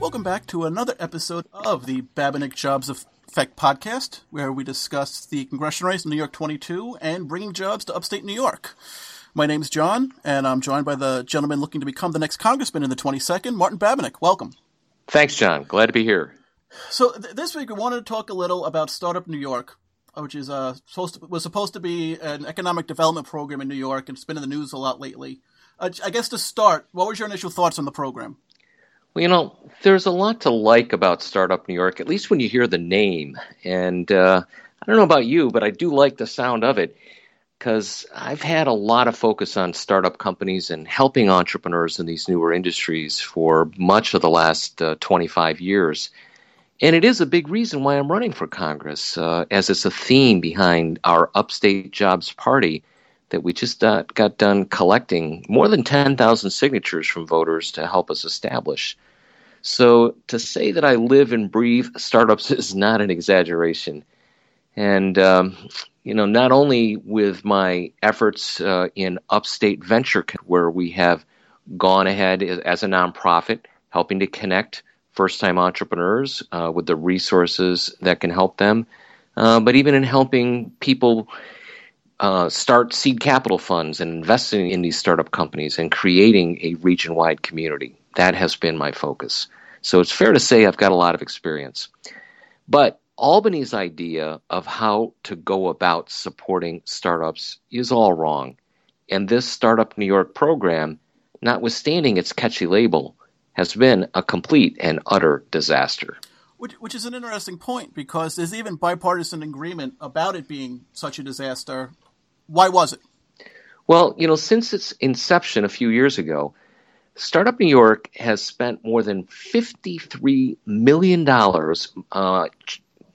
welcome back to another episode of the Babinec Jobs Effect podcast, where we discuss the congressional race in New York 22 and bringing jobs to upstate New York. My name is John, and I'm joined by the gentleman looking to become the next congressman in the 22nd, Martin Babinec. Welcome. Thanks, John. Glad to be here. So th- this week we wanted to talk a little about Startup New York, which is uh, supposed to, was supposed to be an economic development program in New York, and it's been in the news a lot lately. Uh, I guess to start, what was your initial thoughts on the program? Well, you know, there's a lot to like about Startup New York, at least when you hear the name. And uh, I don't know about you, but I do like the sound of it because I've had a lot of focus on startup companies and helping entrepreneurs in these newer industries for much of the last uh, 25 years. And it is a big reason why I'm running for Congress, uh, as it's a theme behind our Upstate Jobs Party that we just uh, got done collecting more than 10,000 signatures from voters to help us establish. So to say that I live and breathe startups is not an exaggeration. And um, you know, not only with my efforts uh, in Upstate Venture, where we have gone ahead as a nonprofit, helping to connect first time entrepreneurs uh, with the resources that can help them, uh, but even in helping people uh, start seed capital funds and investing in these startup companies and creating a region wide community. That has been my focus. So it's fair to say I've got a lot of experience. But Albany's idea of how to go about supporting startups is all wrong. And this Startup New York program, notwithstanding its catchy label, has been a complete and utter disaster. Which, which is an interesting point because there's even bipartisan agreement about it being such a disaster. Why was it? Well, you know, since its inception a few years ago, Startup New York has spent more than $53 million uh,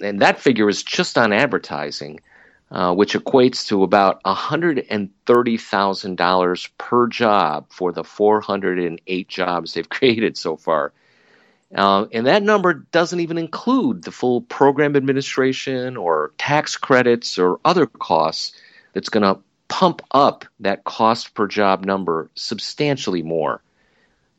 and that figure is just on advertising, uh, which equates to about $130,000 per job for the 408 jobs they've created so far. Uh, and that number doesn't even include the full program administration or tax credits or other costs that's going to pump up that cost per job number substantially more.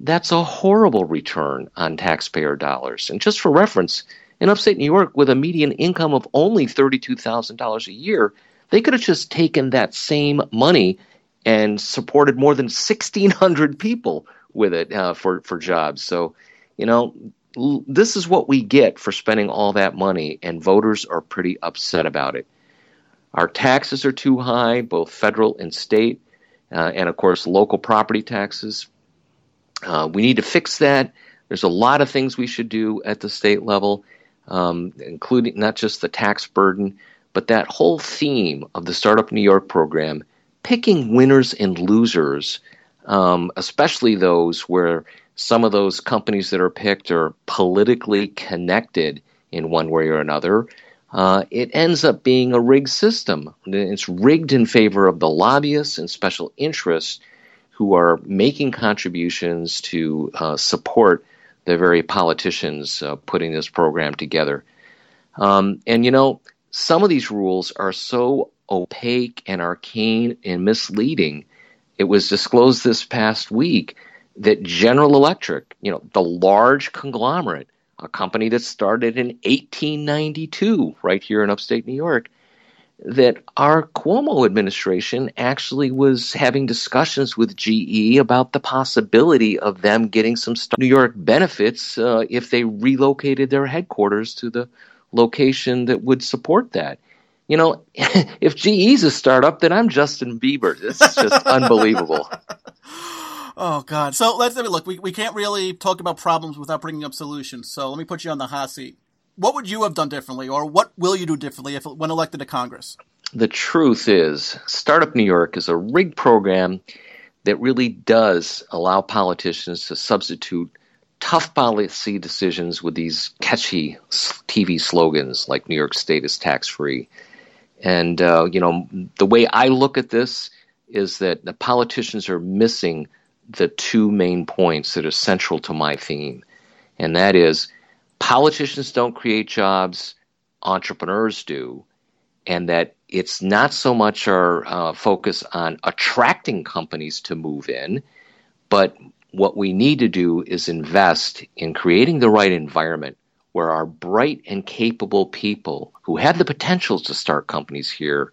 That's a horrible return on taxpayer dollars. And just for reference, in upstate New York, with a median income of only $32,000 a year, they could have just taken that same money and supported more than 1,600 people with it uh, for, for jobs. So, you know, l- this is what we get for spending all that money, and voters are pretty upset about it. Our taxes are too high, both federal and state, uh, and of course, local property taxes. Uh, we need to fix that. There's a lot of things we should do at the state level um, including not just the tax burden, but that whole theme of the Startup New York program, picking winners and losers, um, especially those where some of those companies that are picked are politically connected in one way or another. Uh, it ends up being a rigged system. It's rigged in favor of the lobbyists and special interests who are making contributions to uh, support the very politicians uh, putting this program together. Um, and you know, some of these rules are so opaque and arcane and misleading. It was disclosed this past week that General Electric, you know, the large conglomerate, a company that started in 1892 right here in upstate New York, that our Cuomo administration actually was having discussions with GE about the possibility of them getting some New York benefits uh, if they relocated their headquarters to the location that would support that. You know, if GE's a startup, then I'm Justin Bieber. This is just unbelievable. Oh God! So let's have a look. We we can't really talk about problems without bringing up solutions. So let me put you on the hot seat what would you have done differently, or what will you do differently if when elected to Congress? The truth is, Startup New York is a rigged program that really does allow politicians to substitute tough policy decisions with these catchy TV slogans like New York State is tax free. And, uh, you know, the way I look at this is that the politicians are missing the two main points that are central to my theme. And that is politicians don't create jobs, entrepreneurs do, and that it's not so much our uh, focus on attracting companies to move in, but what we need to do is invest in creating the right environment where our bright and capable people who have the potential to start companies here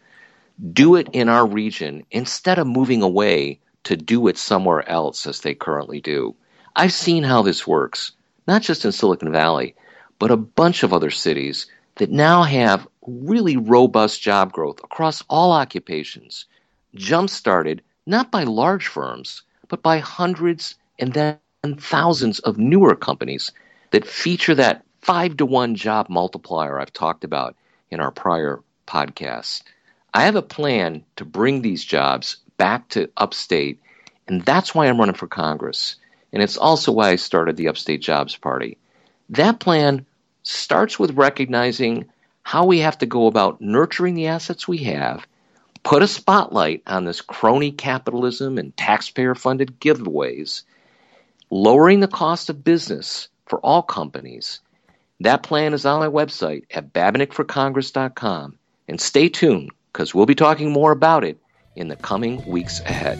do it in our region instead of moving away to do it somewhere else as they currently do. I've seen how this works, not just in Silicon Valley, but a bunch of other cities that now have really robust job growth across all occupations, jump started not by large firms, but by hundreds and then thousands of newer companies that feature that five to one job multiplier I've talked about in our prior podcasts. I have a plan to bring these jobs back to upstate, and that's why I'm running for Congress. And it's also why I started the Upstate Jobs Party. That plan starts with recognizing how we have to go about nurturing the assets we have, put a spotlight on this crony capitalism and taxpayer funded giveaways, lowering the cost of business for all companies. That plan is on my website at babinecforcongress.com. And stay tuned because we'll be talking more about it in the coming weeks ahead.